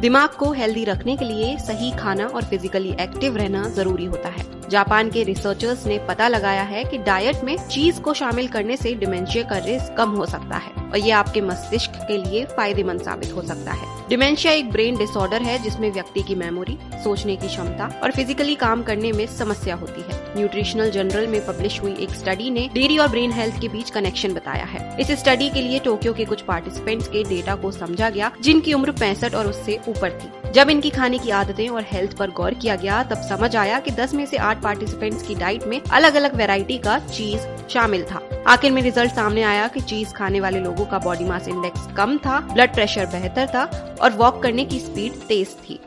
दिमाग को हेल्दी रखने के लिए सही खाना और फिजिकली एक्टिव रहना ज़रूरी होता है। जापान के रिसर्चर्स ने पता लगाया है कि डाइट में चीज़ को शामिल करने से डिमेंशिया का रिस्क कम हो सकता है और ये आपके मस्तिष्क के लिए फ़ायदेमंद साबित हो सकता है। डिमेंशिया एक ब्रेन डिसऑर्डर है जिसमें व्यक्ति की मेमोरी सोचने की क्षमता और फिजिकली काम करने में समस्या होती है। न्यूट्रिशनल जर्नल में पब्लिश हुई एक स्टडी ने डेयरी और ब्रेन हेल्थ के बीच कनेक्शन बताया है। इस स्टडी के लिए टोक्यो के कुछ पार्टिसिपेंट्स के डेटा को समझा गया, जिनकी उम्र पैंसठ और उससे ऊपर थी। जब इनकी खाने की आदतें और हेल्थ पर गौर किया गया, तब समझ आया कि 10 में से 8 पार्टिसिपेंट्स की डाइट में अलग अलग वेराइटी का चीज़ शामिल था। आखिर में रिज़ल्ट सामने आया कि चीज़ खाने वाले लोगों का बॉडी मास इंडेक्स कम था ब्लड प्रेशर बेहतर था और वॉक करने की स्पीड तेज थी।